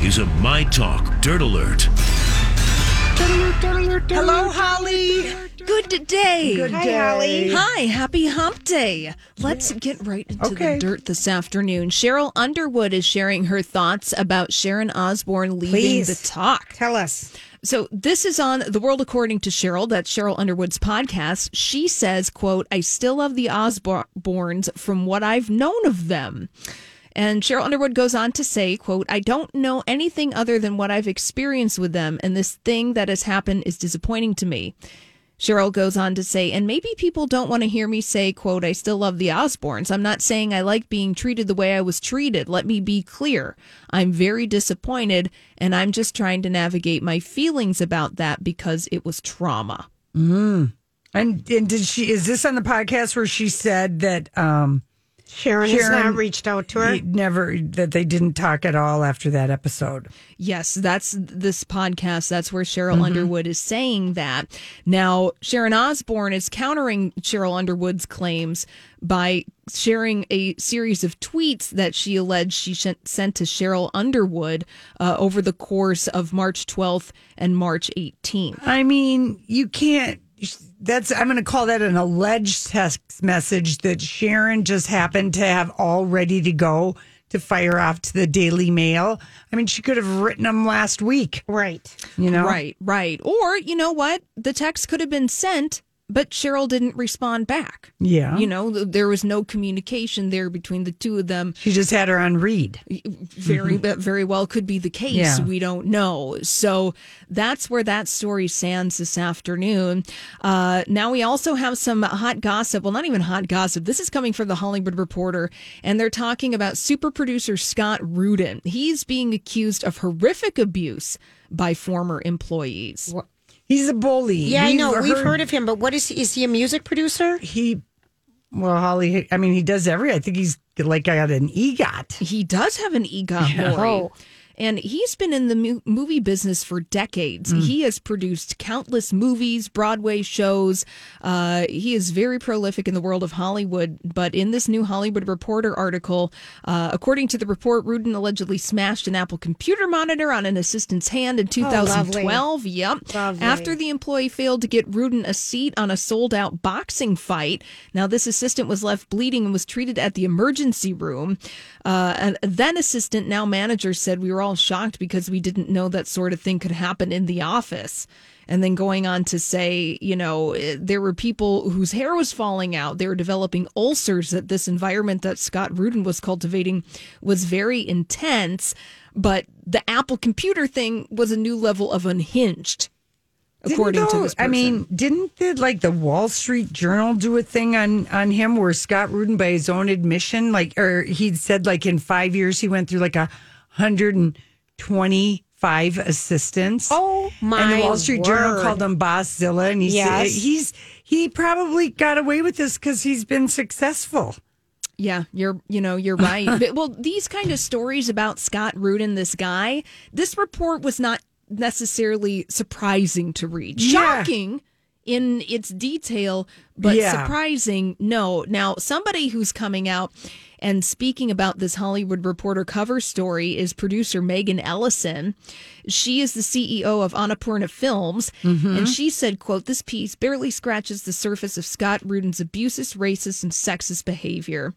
This is a My Talk Dirt Alert. Hello, Holly. Good day. Good Hi, day. Holly. Hi, happy hump day. Let's get right into Okay. the dirt this afternoon. Sheryl Underwood is sharing her thoughts about Sharon Osbourne leaving Please. the talk. Tell us. So this is on The World According to Sheryl. That's Sheryl Underwood's podcast. She says, quote, I still love the Osbournes from what I've known of them. And Sheryl Underwood goes on to say, quote, I don't know anything other than what I've experienced with them, and this thing that has happened is disappointing to me. Sheryl goes on to say, and maybe people don't want to hear me say, quote, I still love the Osbournes. I'm not saying I like being treated the way I was treated. Let me be clear. I'm very disappointed, and I'm just trying to navigate my feelings about that because it was trauma. And and did she? Is this on the podcast where she said that um Sharon, has not reached out to her. he never that they didn't talk at all after that episode? Yes, that's this podcast. That's where Sheryl Underwood is saying that. Now, Sharon Osbourne is countering Sheryl Underwood's claims by sharing a series of tweets that she alleged she sent to Sheryl Underwood uh, over the course of March 12th and March 18th. I mean, you can't. That's I'm going to call that an alleged text message that Sharon just happened to have all ready to go to fire off to the Daily Mail. I mean, she could have written them last week. right. You know, Right, right. Or, you know what? The text could have been sent, but Sheryl didn't respond back. Yeah, You know, there was no communication there between the two of them. she just had her on read. very that very well could be the case. Yeah. we don't know. So that's where that story stands this afternoon. Uh, now we also have some hot gossip. Well not even hot gossip. This is coming from the hollywood reporter and they're talking about super producer scott rudin. He's being accused of horrific abuse by former employees He's a bully. Yeah, I We've know. We've heard of him, but what is he? Is he a music producer? he. Well, Holly. I mean, he does every. I think he's like got an EGOT. He does have an EGOT, Maury. Oh. And he's been in the mu- movie business for decades. He has produced countless movies, Broadway shows. Uh, he is very prolific in the world of Hollywood. But in this new Hollywood Reporter article, uh, according to the report, Rudin allegedly smashed an Apple computer monitor on an assistant's hand in 2012. yep. Lovely. After the employee failed to get Rudin a seat on a sold out boxing fight. Now, this assistant was left bleeding and was treated at the emergency room. Uh, and then assistant, now manager, said we were all shocked because we didn't know that sort of thing could happen in the office. And then going on to say, you know, eh, there were people whose hair was falling out. They were developing ulcers. That this environment that Scott Rudin was cultivating was very intense. But the Apple computer thing was a new level of unhinged according Didn't to this person. I mean, didn't the like the Wall Street Journal do a thing on on him where Scott Rudin, by his own admission, like, or he said like in five years he went through like a hundred and twenty five assistants. Oh my! and the Wall Street Journal called him Bosszilla, and he said Yes. he's he probably got away with this because he's been successful. Yeah, you're you know, you're right. but, well, these kind of stories about Scott Rudin, this guy, this report was not necessarily surprising to read. Yeah. Shocking in its detail, but Yeah. surprising, no. Now, somebody who's coming out and speaking about this Hollywood Reporter cover story is producer Megan Ellison. She is the CEO of Annapurna Films, mm-hmm. and she said, quote, this piece barely scratches the surface of Scott Rudin's abusive, racist, and sexist behavior.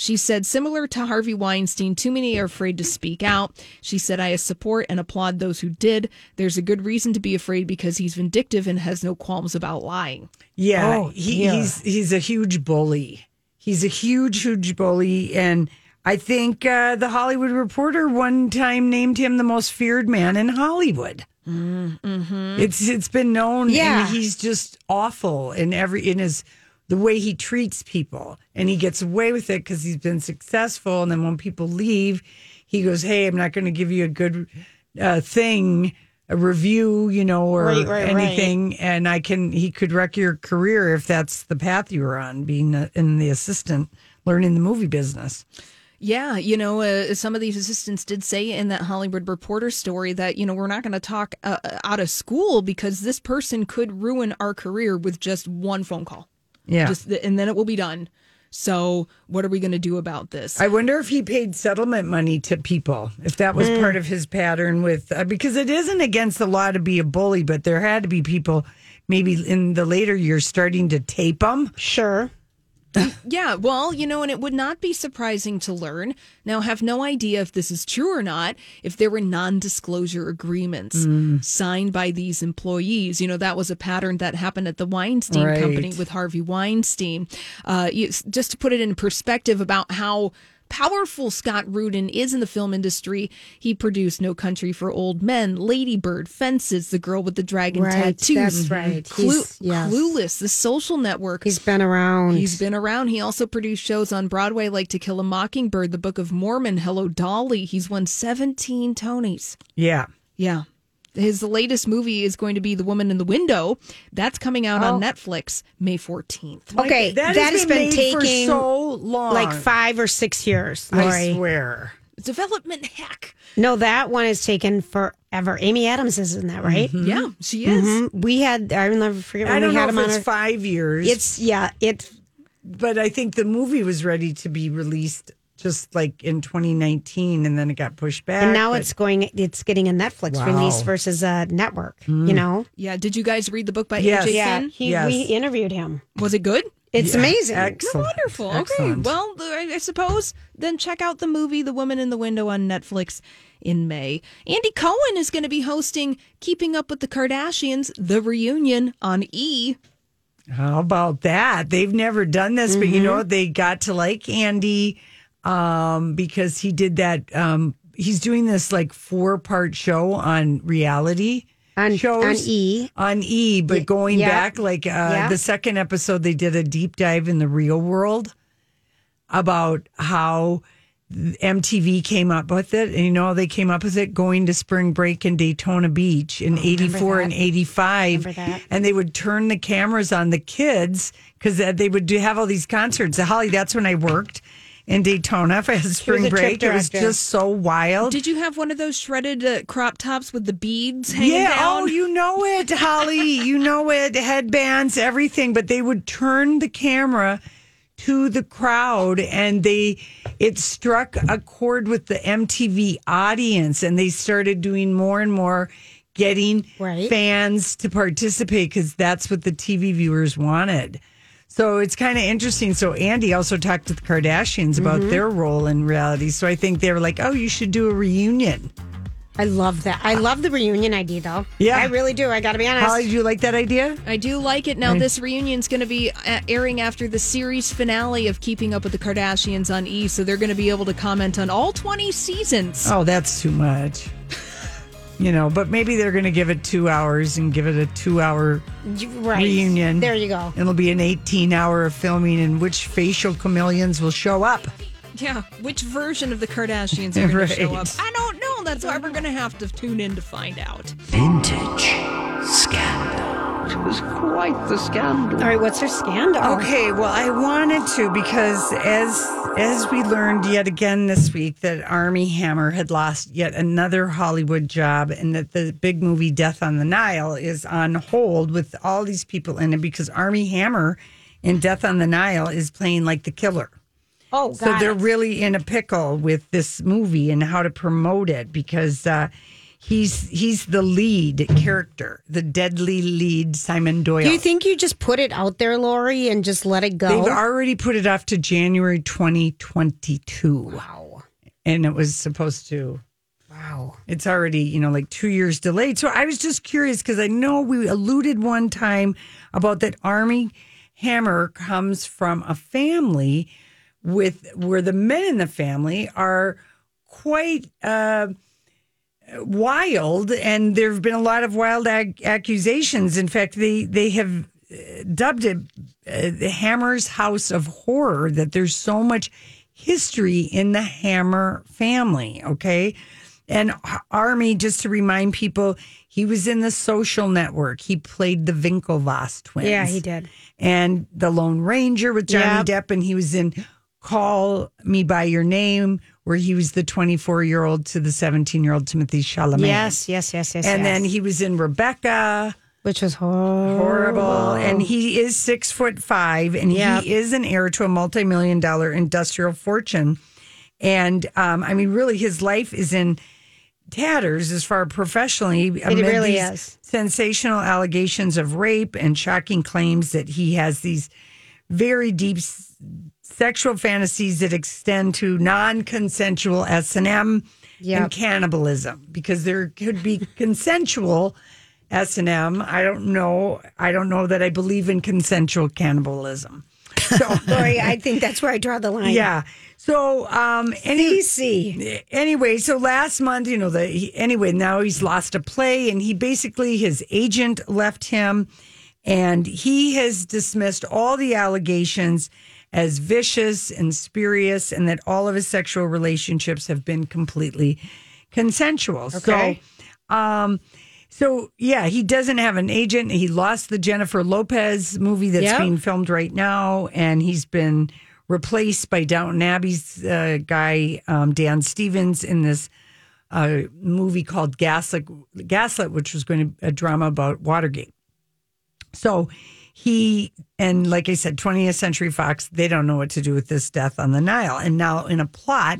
She said, similar to Harvey Weinstein, too many are afraid to speak out. She said, I support and applaud those who did. There's a good reason to be afraid because he's vindictive and has no qualms about lying. Yeah, Oh, he, dear. he's he's a huge bully. He's a huge, huge bully, and I think uh, the Hollywood Reporter one time named him the most feared man in Hollywood. Mm-hmm. It's it's been known, Yeah. and he's just awful in every in his the way he treats people, and he gets away with it because he's been successful. And then when people leave, he goes, "Hey, I'm not going to give you a good uh, thing." A review, you know, or Right, right, right. anything, and I can. He could wreck your career if that's the path you were on, being a, in the assistant, learning the movie business. Yeah, you know, uh, some of these assistants did say in that Hollywood Reporter story that, you know, we're not going to talk uh, out of school because this person could ruin our career with just one phone call. Yeah, Just th- and then it will be done. So, what are we going to do about this? I wonder if he paid settlement money to people, if that was part of his pattern with, uh, because it isn't against the law to be a bully, but there had to be people maybe in the later years starting to tape them. Sure. Yeah, well, you know, and it would not be surprising to learn. Now, have no idea if this is true or not, if there were non disclosure agreements signed by these employees. You know, that was a pattern that happened at the Weinstein Right. Company with Harvey Weinstein. Uh, you, just to put it in perspective about how powerful Scott Rudin is in the film industry, he produced No Country for Old Men, Ladybird, Fences, The Girl with the Dragon Right, Tattoos. that's right. Clue- He's- yes. Clueless, The Social Network. He's been around. He's been around. He also produced shows on Broadway like To Kill a Mockingbird, The Book of Mormon, Hello Dolly. He's won 17 Tonys. Yeah. Yeah. His latest movie is going to be The Woman in the Window. That's coming out on Netflix May 14th. okay, that, that, has been, made taking so long. like five or six years. I swear. Development heck. No, that one is taken forever. Amy Adams is in that, right? Yeah, she is. Mhm. We had, I will never forget when I don't we know had if him on it's our. five years. It's, yeah, it, but I think the movie was ready to be released just like in 2019, and then it got pushed back. and now but- it's going, it's getting a Netflix Wow. release versus a network, you know? Yeah. Did you guys read the book by Yes. AJ Yeah, Finn? he, Yes. we interviewed him. Was it good? It's Yeah, amazing. Excellent. Wonderful. Okay. Well, I I suppose then check out the movie The Woman in the Window on Netflix in May. Andy Cohen is going to be hosting Keeping Up with the Kardashians, the reunion on E. How about that? They've never done this, but Mm-hmm. you know what? They got to like Andy um, because he did that. Um, he's doing this like four part show on reality On- shows on E. on E, but going yeah. back like uh, Yeah. the second episode, they did a deep dive in the real world about how MTV came up with it. And you know, they came up with it going to spring break in Daytona Beach in 84 and 85. And they would turn the cameras on the kids because they would do, have all these concerts. Holly, that's when I worked in Daytona for his spring a trip break. It was just so wild. Did you have one of those shredded uh, crop tops with the beads hanging Yeah, down? oh, you know it, Holly. you know it. Headbands, everything. But they would turn the camera to the crowd and they it struck a chord with the MTV audience and they started doing more and more getting Right. fans to participate because that's what the TV viewers wanted. So it's kind of interesting. So Andy also talked to the Kardashians about Mm-hmm. their role in reality. So I think they were like, "Oh, you should do a reunion." I love that. I love the reunion idea, though. Yeah. I really do. I got to be honest. Holly, did you like that idea? I do like it. Now, this reunion's going to be uh, airing after the series finale of Keeping Up with the Kardashians on E, so they're going to be able to comment on all 20 seasons. Oh, that's too much. You know, but maybe they're going to give it two hours and give it a two-hour right. reunion. There you go. It'll be an 18-hour of filming, and which facial chameleons will show up. Yeah, which version of the Kardashians are going to show up? I don't know. That's why we're going to have to tune in to find out. Vintage scandal. It was quite the scandal. All right. What's her scandal? Okay, well, I wanted to because as as we learned yet again this week that Armie Hammer had lost yet another Hollywood job, and that the big movie Death on the Nile is on hold with all these people in it because Armie Hammer in Death on the Nile is playing like the killer. Oh, So got they're it. really in a pickle with this movie and how to promote it because uh, He's he's the lead character, the deadly lead, Simon Doyle. Do you think you just put it out there, Lori, and just let it go? They've already put it off to January 2022. Wow. And it was supposed to. wow. It's already, you know, like two years delayed. So I was just curious because I know we alluded one time about that Armie Hammer comes from a family with where the men in the family are quite uh, wild, and there have been a lot of wild ag- accusations. In fact, they they have uh, dubbed it uh, the Hammer's House of Horror. That there's so much history in the Hammer family. Okay. And Armie, just to remind people, he was in the social network. He played the Winklevoss twins. Yeah, he did. And the Lone Ranger with Johnny Yep. Depp. And he was in Call Me By Your Name, where he was the 24 year old to the 17 year old Timothée Chalamet. Yes, yes, yes, yes. And yes. then he was in Rebecca which was horrible. horrible. And he is six foot five, and Yep. he is an heir to a multi million dollar industrial fortune. And um, I mean, really, his life is in tatters as far professionally. amid really these is. Sensational allegations of rape and shocking claims that he has these very deep s- sexual fantasies that extend to non-consensual S and M Yep. and cannibalism because there could be consensual S and M. I don't know. I don't know that I believe in consensual cannibalism. So Lori, I think that's where I draw the line. yeah. So um any anyway, so last month, you know, the he, anyway, now he's lost a play and he basically his agent left him and he has dismissed all the allegations as vicious and spurious and that all of his sexual relationships have been completely consensual. Okay. So um so yeah, he doesn't have an agent. He lost the Jennifer Lopez movie that's Yep. being filmed right now, and he's been replaced by Downton Abbey's uh, guy um, Dan Stevens in this uh, movie called Gaslit, Gaslit, which was going to a drama about Watergate. So he and like I said, 20th Century Fox, they don't know what to do with this death on the Nile, and now in a plot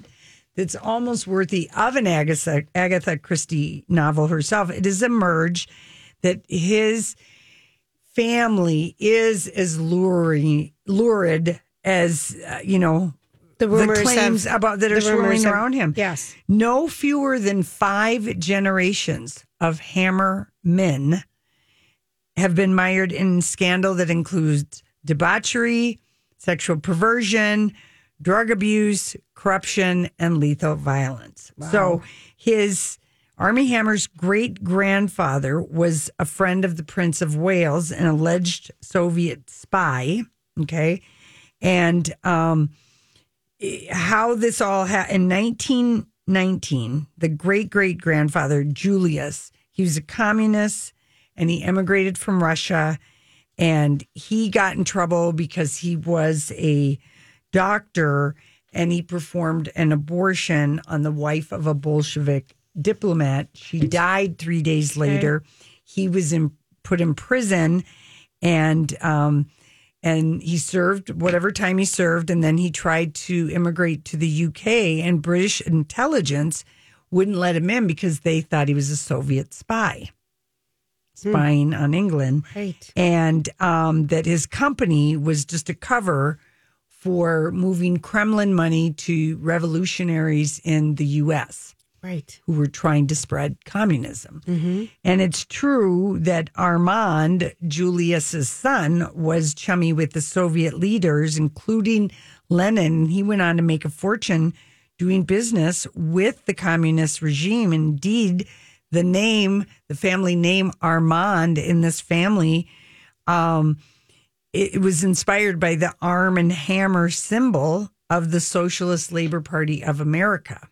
that's almost worthy of an Agatha, Agatha Christie novel herself, it has emerged that his family is as luring, lurid as uh, you know The rumors the claims have- about that are swirling have- around him. Yes. No fewer than five generations of Hammer men have been mired in scandal that includes debauchery, sexual perversion, drug abuse, corruption, and lethal violence. So his Armie Hammer's great grandfather was a friend of the Prince of Wales, an alleged Soviet spy. Okay. And um, how this all happened in 1919, the great great grandfather Julius, he was a communist and he emigrated from Russia and he got in trouble because he was a doctor and he performed an abortion on the wife of a Bolshevik diplomat. She died three days later. He was in, put in prison and um, and he served whatever time he served, and then he tried to immigrate to the UK, and British intelligence wouldn't let him in because they thought he was a Soviet spy spying on England, Right. and um, that his company was just a cover for moving Kremlin money to revolutionaries in the U.S Right. who were trying to spread communism. And it's true that Armand, Julius's son, was chummy with the Soviet leaders, including Lenin. He went on to make a fortune doing business with the communist regime. Indeed, the name, the family name Armand in this family, um, it, it was inspired by the arm and hammer symbol of the Socialist Labor Party of America.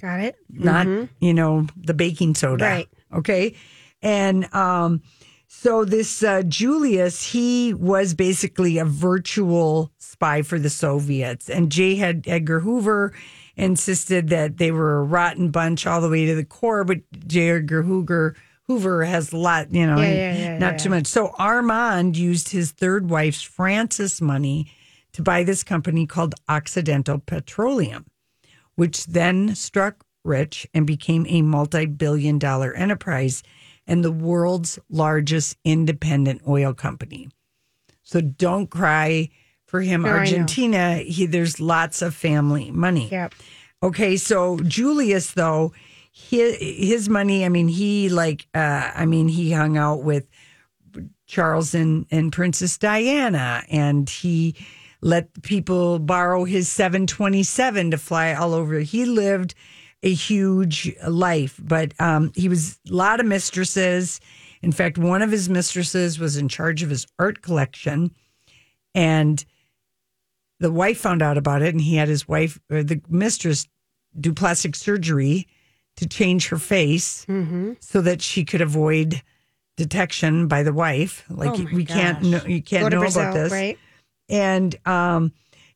Got it. not you know the baking soda. Right. okay? And um so this uh, julius he was basically a virtual spy for the soviets. And j had edgar hoover insisted that they were a rotten bunch all the way to the core but j edgar hoover hoover has a lot you know Yeah, yeah, yeah, not too much. So armand used his third wife's Frances money to buy this company called occidental petroleum which then struck rich and became a multi billion dollar enterprise and the world's largest independent oil company. So don't cry for him, know. Argentina. He, there's lots of family money. Yep. Okay, so Julius though, his, his money. I mean, he like, uh, I mean, he hung out with Charles and, and Princess Diana, and he let people borrow his 727 to fly all over. He lived a huge life, but um, he was a lot of mistresses. In fact, one of his mistresses was in charge of his art collection, and the wife found out about it, and he had his wife, or the mistress, do plastic surgery to change her face so that she could avoid detection by the wife. Like Oh we can't know, you can't Go know Brazil, about this, right? and um,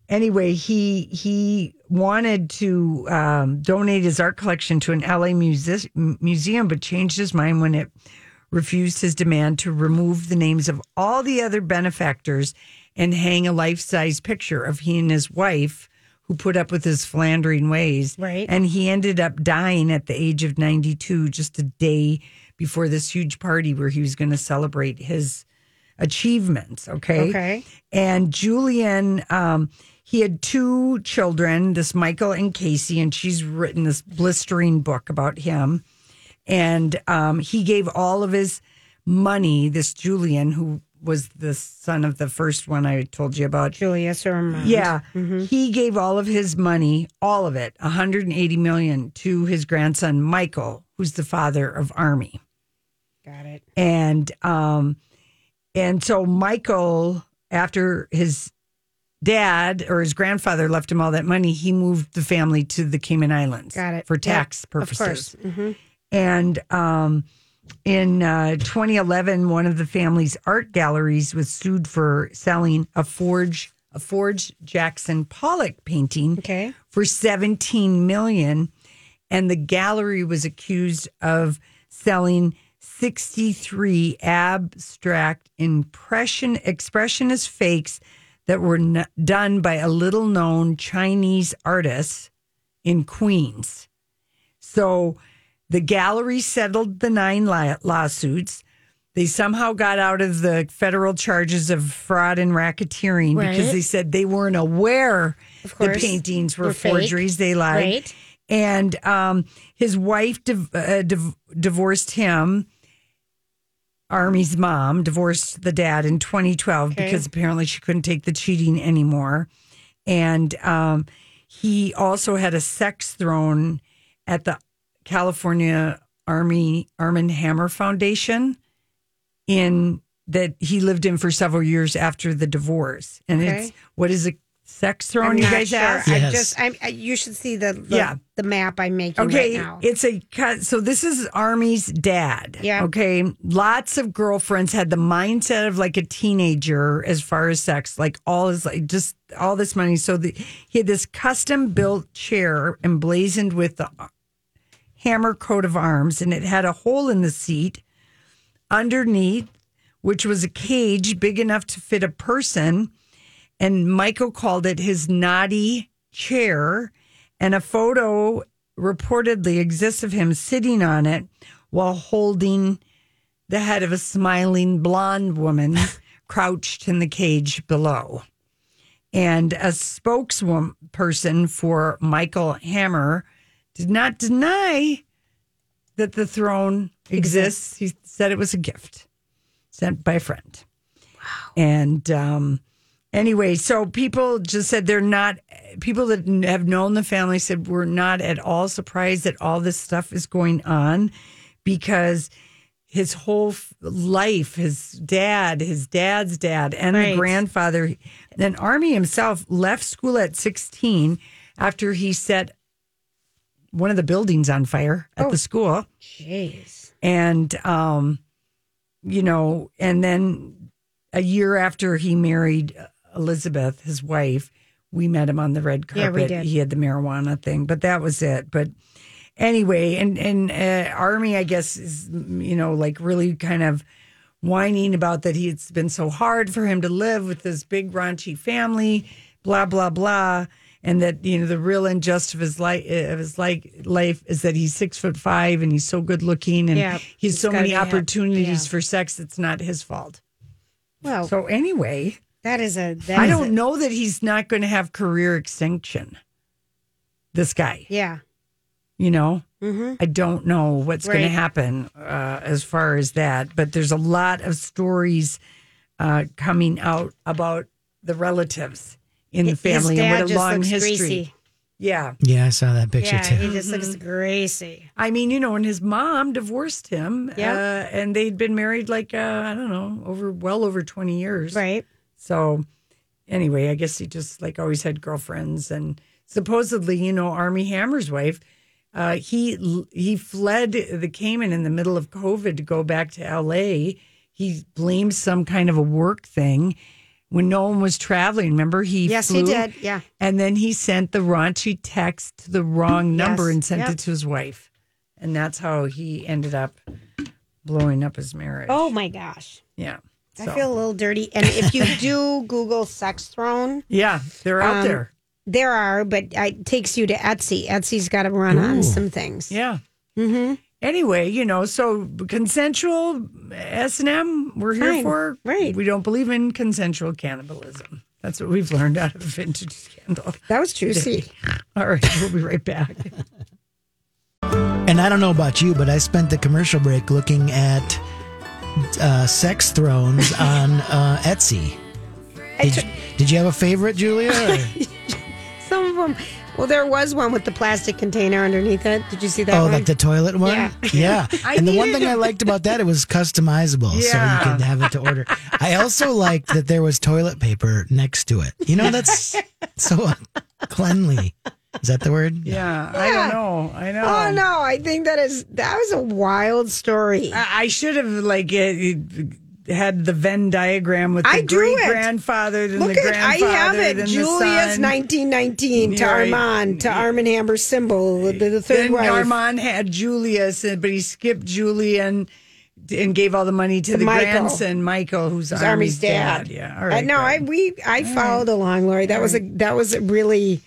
anyway, he he wanted to um, donate his art collection to an LA muse- museum, but changed his mind when it refused his demand to remove the names of all the other benefactors and hang a life size picture of he and his wife. Who put up with his philandering ways. Right. And he ended up dying at the age of 92, just a day before this huge party where he was going to celebrate his achievements. Okay. Okay. And Julian, um, he had two children, this Michael and Casey, and she's written this blistering book about him. And um, he gave all of his money, this Julian, who was the son of the first one I told you about. Julius or mom. Yeah, he gave all of his money, all of it, 180 million, to his grandson Michael, who's the father of Armie Got it. and um and so michael after his dad or his grandfather left him all that money he moved the family to the cayman islands Got it. for Yeah, tax of purposes course. Mhm. and um in uh, 2011 one of the family's art galleries was sued for selling a forge a forged jackson pollock painting Okay. for 17 million and the gallery was accused of selling 63 abstract impression expressionist fakes that were n- done by a little known Chinese artist in Queens. So the gallery settled the nine la- lawsuits. They somehow got out of the federal charges of fraud and racketeering because they said they weren't aware Of the paintings were Were fake. forgeries. They lied. Right. And um, his wife div- uh, div- divorced him. Armie's mom divorced the dad in 2012 Okay. because apparently she couldn't take the cheating anymore. And um, he also had a sex thrown at the California Army Arm and Hammer Foundation in that he lived in for several years after the divorce. And it's Okay. what is a sex throne? I'm you guys sure. asked? I just, I'm, I, you should see the, the Yeah. the map I'm making Okay, right now. it's a cut. So this is Armie's dad. Yeah. Okay. Lots of girlfriends had the mindset of like a teenager as far as sex, like all his like just all this money. So the, he had this custom built chair emblazoned with the hammer coat of arms, and it had a hole in the seat underneath, which was a cage big enough to fit a person. And Michael called it his naughty chair. And a photo reportedly exists of him sitting on it while holding the head of a smiling blonde woman crouched in the cage below. And a spokesperson for Michael Hammer did not deny that the throne exists. He said it was a gift sent by a friend. Wow. And um, anyway, so people just said they're not, people that have known the family said we're not at all surprised that all this stuff is going on because his whole life, his dad, his dad's dad, and the grandfather, then Armie himself left school at 16 after he set one of the buildings on fire at the school Jeez. and um you know and then a year after he married elizabeth his wife we met him on the red Yeah, carpet we did. he had the marijuana thing but that was it but anyway and and uh, armie i guess is you know like really kind of whining about that he, it's been so hard for him to live with this big raunchy family blah blah blah and that you know the real injustice of his life of his like life is that he's six foot five and he's so good looking and Yeah, he's so many opportunities yeah. for sex. It's not his fault. Well, So anyway, that is a. That I is don't a- know that he's not going to have career extinction. This guy, Yeah. you know, Mm-hmm. I don't know what's going to happen uh, as far as that, but there's a lot of stories uh, coming out about the relatives in the family His and what a just long looks history. greasy. Yeah. Yeah, I saw that picture Yeah, too. he just looks greasy. I mean, you know, and his mom divorced him. Yeah. Uh, and they'd been married like, uh, I don't know, over well over 20 years. Right. So anyway, I guess he just like always had girlfriends and supposedly, you know, Armie Hammer's wife, uh, he he fled the Cayman in the middle of COVID to go back to LA. He blamed some kind of a work thing when no one was traveling. Remember, he Yes, he did. Yeah. and then he sent the raunchy text to the wrong number Yes, and sent yep. it to his wife, and that's how he ended up blowing up his marriage. Oh my gosh. yeah. I feel a little dirty. And if you do Google sex throne, yeah, they're out Um, there. there are, but it takes you to Etsy. Etsy's got to run on some things. Yeah. Mm-hmm. Anyway, you know, so consensual S and M, we're here for. Right. We don't believe in consensual cannibalism. That's what we've learned out of the vintage scandal. That was juicy. All right, we'll be right back. And I don't know about you, but I spent the commercial break looking at uh, sex thrones on uh, Etsy. Did, you- did you have a favorite, Julia? Some of them. Well, there was one with the plastic container underneath it. Did you see that oh, one? like the toilet one? Yeah. Yeah. And the one thing I liked about that, it was customizable. So you could have it to order. I also liked that there was toilet paper next to it. You know, that's so cleanly. Is that the word? Yeah, I don't know. I know. Oh no! I think that is that was a wild story. I, I should have like it, had the Venn diagram with the I drew it. great grandfather, then Look the at I have it. then Julia's the son. 1919 to right. Armand to Armand Hammer's symbol, the, the third Then wife. Armand had Julius, but he skipped Julia and, and gave all the money to, To the Michael. grandson, Michael, who's His Armie's, Armie's dad. Yeah, all Uh, right. no, I we I followed along, Lori. That was a that was a really.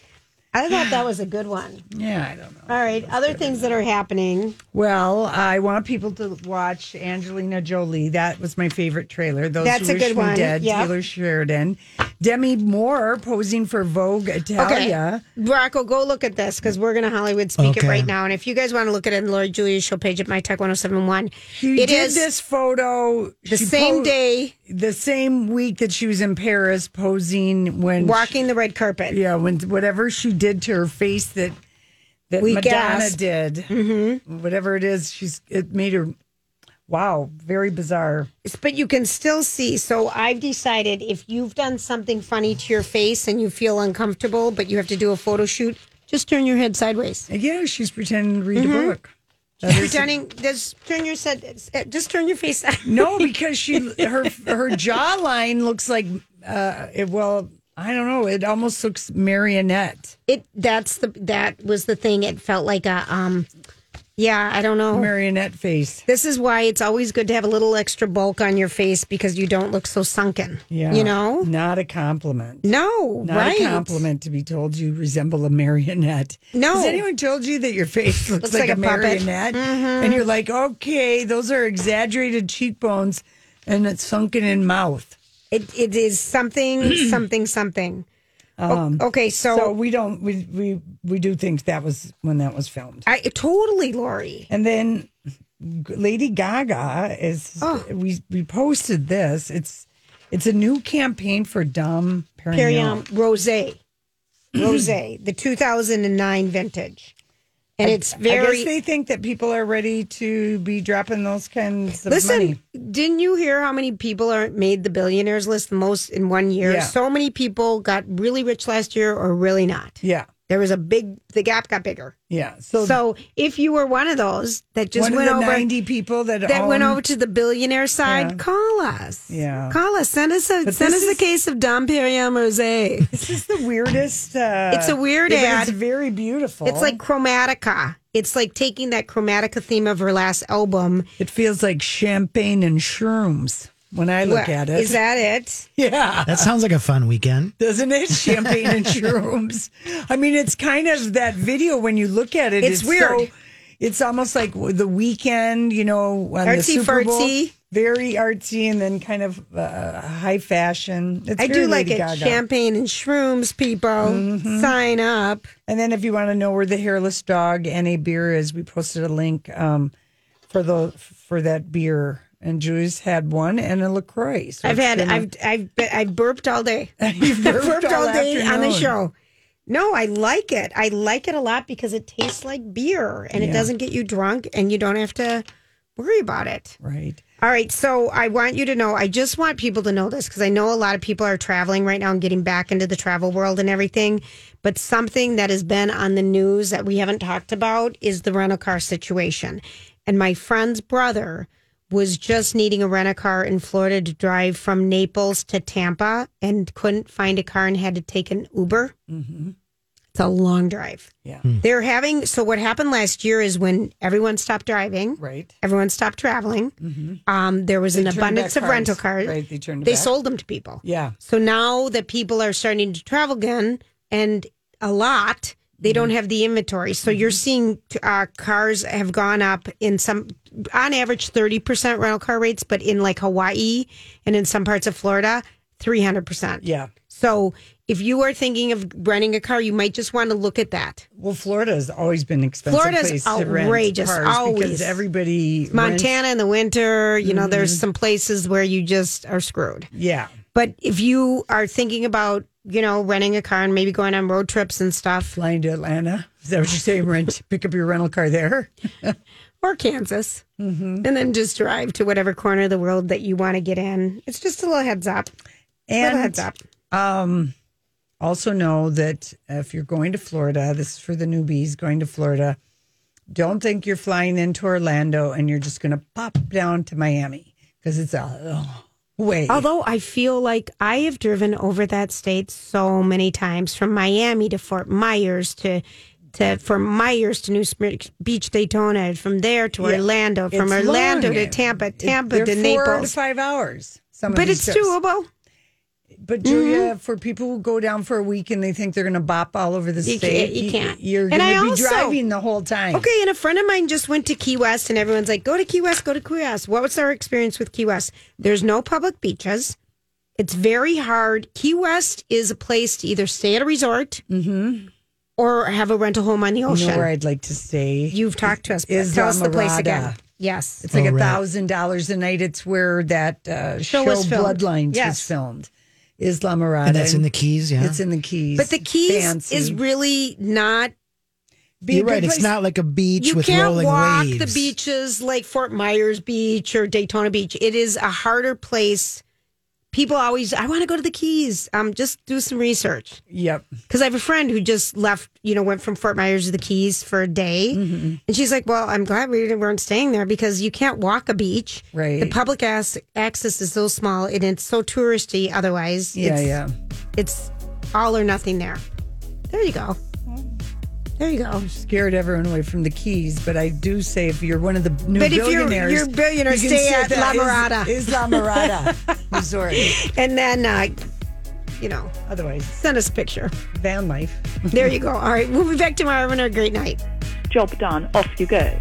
I thought that was a good one. yeah, I don't know. All right, other things that are happening. Well, I want people to watch Angelina Jolie. That was my favorite trailer. Those That's who a wish good me one. Dead, Yep. Taylor Sheridan, Demi Moore posing for Vogue Italia. Okay, Rocco, go look at this because we're going to Hollywood speak it Okay. right now. And if you guys want to look at it, on Lori Julia's show page at My Tech 1071. She It did is this photo the she same po- day the same week that she was in Paris posing when walking the red carpet. yeah, when whatever she did to her face that that We Madonna gasped. did, mm-hmm. whatever it is, she's it made her. Wow, very bizarre. but you can still see. So I've decided if you've done something funny to your face and you feel uncomfortable, but you have to do a photo shoot, just turn your head sideways. Yeah, she's pretending to read Mm-hmm. a book. That is- Pretending, just turn your head, just turn your face. no, because she her her jawline looks like uh, it. Well, I don't know. It almost looks marionette. It that's the that was the thing. It felt like a um, yeah. I don't know. Marionette face. This is why it's always good to have a little extra bulk on your face because you don't look so sunken. Yeah, You know? not a compliment. No, Not right. a compliment to be told you resemble a marionette. No. Has anyone told you that your face looks, Looks like, like a, a puppet. Mm-hmm. marionette? And you're like, okay, those are exaggerated cheekbones and it's sunken in mouth. It it is something, something, something. O- um, okay, so, So we don't we we we do think that was when that was filmed. I totally, Lori. And then Lady Gaga is Oh. we we posted this. It's it's a new campaign for Dom Perignon. Perignon Rosé, Rosé, the 2009 vintage, and it's I very. guess they think that people are ready to be dropping those kinds of Listen, money. didn't you hear how many people are made the billionaires list the most in one year? Yeah. So many people got really rich last year, or really not. Yeah, There was a big. The gap got bigger. yeah. So, So if you were one of those that just went over ninety people that that went over to the billionaire side, Yeah. call us. Yeah. call us. Send us a But send us this a case of Dom Perignon Rosé. This is the weirdest. Uh, It's a weird ad. It's very beautiful. It's like Chromatica. It's like taking that Chromatica theme of her last album. it feels like champagne and shrooms. When I look What- at it. Is that it? yeah. That sounds like a fun Weeknd. Doesn't it? Champagne and shrooms. I mean, it's kind of that video when you look at it. It's weird. so- it's almost like the weekend, you know, on the Artsy Super Bowl. fartsy. Very artsy and then kind of uh, high fashion. It's I very do like Lady it. Gaga. Champagne and shrooms, people. Mm-hmm. Sign up. And then if you want to know where the hairless dog and a beer is, we posted a link um, for the for that beer. And Julie's had one and a Lacroix. So I've had I've I've I've burped all day. You've I've burped all all day on the show. No, I like it. I like it a lot because it tastes like beer and it doesn't get you drunk and you don't have to worry about it. Right. All right, so I want you to know, I just want people to know this because I know a lot of people are traveling right now and getting back into the travel world and everything. But something that has been on the news that we haven't talked about is the rental car situation. And my friend's brother was just needing a rent a car in Florida to drive from Naples to Tampa and couldn't find a car and had to take an Uber. Mm-hmm. It's a long drive. Yeah. Hmm. They're having, so what happened last year is when everyone stopped driving, Right. everyone stopped traveling. Mm-hmm. Um, there was an They turned abundance back of rental cars. cars. Right, they turned They back. sold them to people. Yeah. So now that people are starting to travel again and a lot, they don't mm-hmm. have the inventory. So you're mm-hmm. seeing uh, cars have gone up in some, on average, 30% rental car rates, but in like Hawaii and in some parts of Florida, 300%. Yeah. So if you are thinking of renting a car, you might just want to look at that. Well, Florida has always been expensive Florida's place to rent outrageous, cars because always. everybody rents- Montana in the winter, you know, there's mm-hmm. some places where you just are screwed. Yeah. But if you are thinking about, you know, renting a car and maybe going on road trips and stuff, Flying to Atlanta. Is that what you're saying? Rent, pick up your rental car there. or Kansas, and then just drive to whatever corner of the world that you want to get in. It's just a little heads up. little And heads up. Um, also know that if you're going to Florida, this is for the newbies going to Florida. Don't think you're flying into Orlando and you're just going to pop down to Miami because it's a way. Although I feel like I have driven over that state so many times from Miami to Fort Myers to to from Myers to New Smyrna Beach, Daytona, from there to Yeah. Orlando, from It's Orlando long. to Tampa, It- Tampa they're to four Naples. to five hours. But it's trips. doable. But Julia, for people who go down for a week and they think they're going to bop all over the You state, can't- you can't. You're And going I to be also- driving the whole time. Okay, and a friend of mine just went to Key West, and everyone's like, "Go to Key West, go to Key West." What was our experience with Key West? There's no public beaches. It's very hard. Key West is a place to either stay at a resort or have a rental home on the You ocean. know where I'd like to stay? You've talked to us. Is Tell us the place again. Yes. It's like a thousand dollars a night. It's where that uh, show, was filmed. Bloodlines was filmed. Islamorada. And that's in the Keys, yeah. It's in the Keys. But the Keys Fancy. is really not. Be You're good right. It's not like a beach You with can't rolling walk waves. the beaches like Fort Myers Beach or Daytona Beach. It is a harder place. People always, I want to go to the Keys. Um, just do some research Yep. because I have a friend who just left. You know, went from Fort Myers to the Keys for a day, Mm-hmm. and she's like, "Well, I'm glad we weren't staying there because you can't walk a beach. Right. The public as- access is so small and it's so touristy. Otherwise, Yeah, it's, yeah. it's all or nothing there. There you go. There you go. Scared everyone away from the Keys, but I do say if you're one of the new But if you're- billionaires, you're billionaire, you can stay at that La is- Mirada. Is La Mirada Resort. And then, uh, you know, Otherwise, send us a picture. van life. There you go. All right, we'll be back tomorrow. Having a great night. Job done. Off you go.